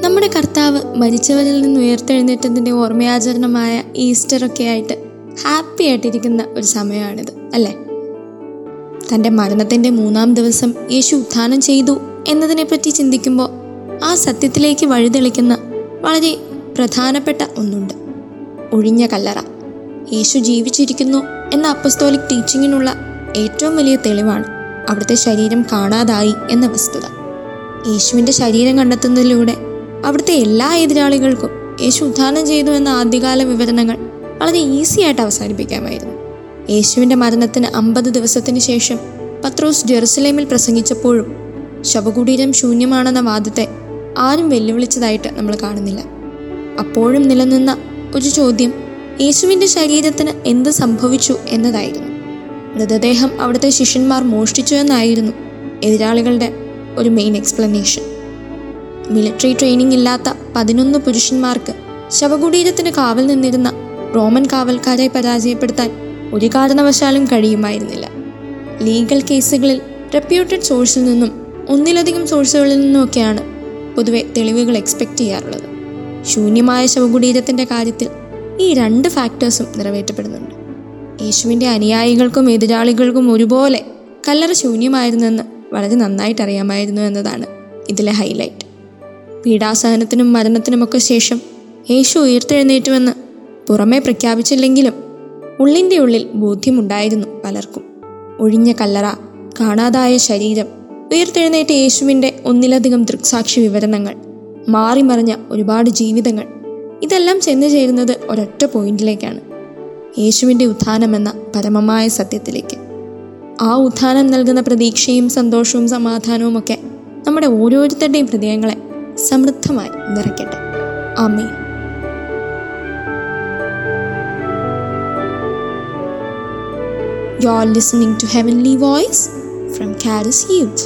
നമ്മുടെ കർത്താവ് മരിച്ചവരിൽ നിന്ന് ഉയർത്തെഴുന്നേറ്റതിന്റെ ഓർമ്മയാചരണമായ ഈസ്റ്റർ ഒക്കെ ആയിട്ട് ഹാപ്പി ആയിട്ടിരിക്കുന്ന ഒരു സമയമാണിത് അല്ലേ? തന്റെ മരണത്തിന്റെ മൂന്നാം ദിവസം യേശു ഉത്ഥാനം ചെയ്തു എന്നതിനെപ്പറ്റി ചിന്തിക്കുമ്പോൾ ആ സത്യത്തിലേക്ക് വഴിതെളിക്കുന്ന വളരെ പ്രധാനപ്പെട്ട ഒന്നുണ്ട്. ഒഴിഞ്ഞ കല്ലറ. യേശു ജീവിച്ചിരിക്കുന്നു എന്ന അപ്പസ്തോലിക് ടീച്ചിങ്ങിനുള്ള ഏറ്റവും വലിയ തെളിവാണ് അവിടുത്തെ ശരീരം കാണാതായി എന്ന വസ്തുത. യേശുവിന്റെ ശരീരം കണ്ടെത്തുന്നതിലൂടെ അവിടുത്തെ എല്ലാ എതിരാളികൾക്കും യേശു ഉദ്ധാനം ചെയ്തു എന്ന ആദ്യകാല വിവരണങ്ങൾ വളരെ ഈസി ആയിട്ട് അവസാനിപ്പിക്കാമായിരുന്നു. യേശുവിന്റെ മരണത്തിന് അമ്പത് ദിവസത്തിന് ശേഷം പത്രോസ് ജെറുസലേമിൽ പ്രസംഗിച്ചപ്പോഴും ശവകുടീരം ശൂന്യമാണെന്ന വാദത്തെ ആരും വെല്ലുവിളിച്ചതായിട്ട് നമ്മൾ കാണുന്നില്ല. അപ്പോഴും നിലനിന്ന ഒരു ചോദ്യം യേശുവിന്റെ ശരീരത്തിന് എന്ത് സംഭവിച്ചു എന്നതായിരുന്നു. മൃതദേഹം അവിടുത്തെ ശിഷ്യന്മാർ മോഷ്ടിച്ചു എന്നായിരുന്നു എതിരാളികളുടെ ഒരു മെയിൻ എക്സ്പ്ലനേഷൻ മിലിറ്ററി ട്രെയിനിങ് ഇല്ലാത്ത പതിനൊന്ന് പുരുഷന്മാർക്ക് ശവകുടീരത്തിന് കാവൽ നിന്നിരുന്ന റോമൻ കാവൽക്കാരെ പരാജയപ്പെടുത്താൻ ഒരു കാരണവശാലും കഴിയുമായിരുന്നില്ല. ലീഗൽ കേസുകളിൽ റെപ്യൂട്ടഡ് സോഴ്സിൽ നിന്നും ഒന്നിലധികം സോഴ്സുകളിൽ നിന്നുമൊക്കെയാണ് പൊതുവെ തെളിവുകൾ എക്സ്പെക്റ്റ് ചെയ്യാറുള്ളത്. ശൂന്യമായ ശവകുടീരത്തിന്റെ കാര്യത്തിൽ ഈ രണ്ട് ഫാക്ടേഴ്സും നിറവേറ്റപ്പെടുന്നുണ്ട്. യേശുവിന്റെ അനുയായികൾക്കും എതിരാളികൾക്കും ഒരുപോലെ കല്ലറ ശൂന്യമായിരുന്നെന്ന് വളരെ നന്നായിട്ട് അറിയാമായിരുന്നു എന്നതാണ് ഇതിലെ ഹൈലൈറ്റ് പീഡാസഹനത്തിനും മരണത്തിനുമൊക്കെ ശേഷം യേശു ഉയർത്തെഴുന്നേറ്റുവെന്ന് പുറമേ പ്രഖ്യാപിച്ചില്ലെങ്കിലും ഉള്ളിന്റെ ഉള്ളിൽ ബോധ്യമുണ്ടായിരുന്നു പലർക്കും. ഒഴിഞ്ഞ കല്ലറ കാണാതായ ശരീരം ഉയർത്തെഴുന്നേറ്റ യേശുവിന്റെ ഒന്നിലധികം ദൃക്സാക്ഷി വിവരണങ്ങൾ മാറിമറിഞ്ഞ ഒരുപാട് ജീവിതങ്ങൾ ഇതെല്ലാം ചെന്നു ചേരുന്നത് ഒരൊറ്റ പോയിന്റിലേക്കാണ്. യേശുവിന്റെ ഉത്ഥാനമെന്ന പരമമായ സത്യത്തിലേക്ക്. ആ ഉത്ഥാനം നൽകുന്ന പ്രതീക്ഷയും സന്തോഷവും സമാധാനവും ഒക്കെ നമ്മുടെ ഓരോരുത്തരുടെയും ഹൃദയങ്ങളെ സമൃദ്ധമായി നിറയ്ക്കട്ടെ ആമേ You're listening to Heavenly Voice from Caris Youth.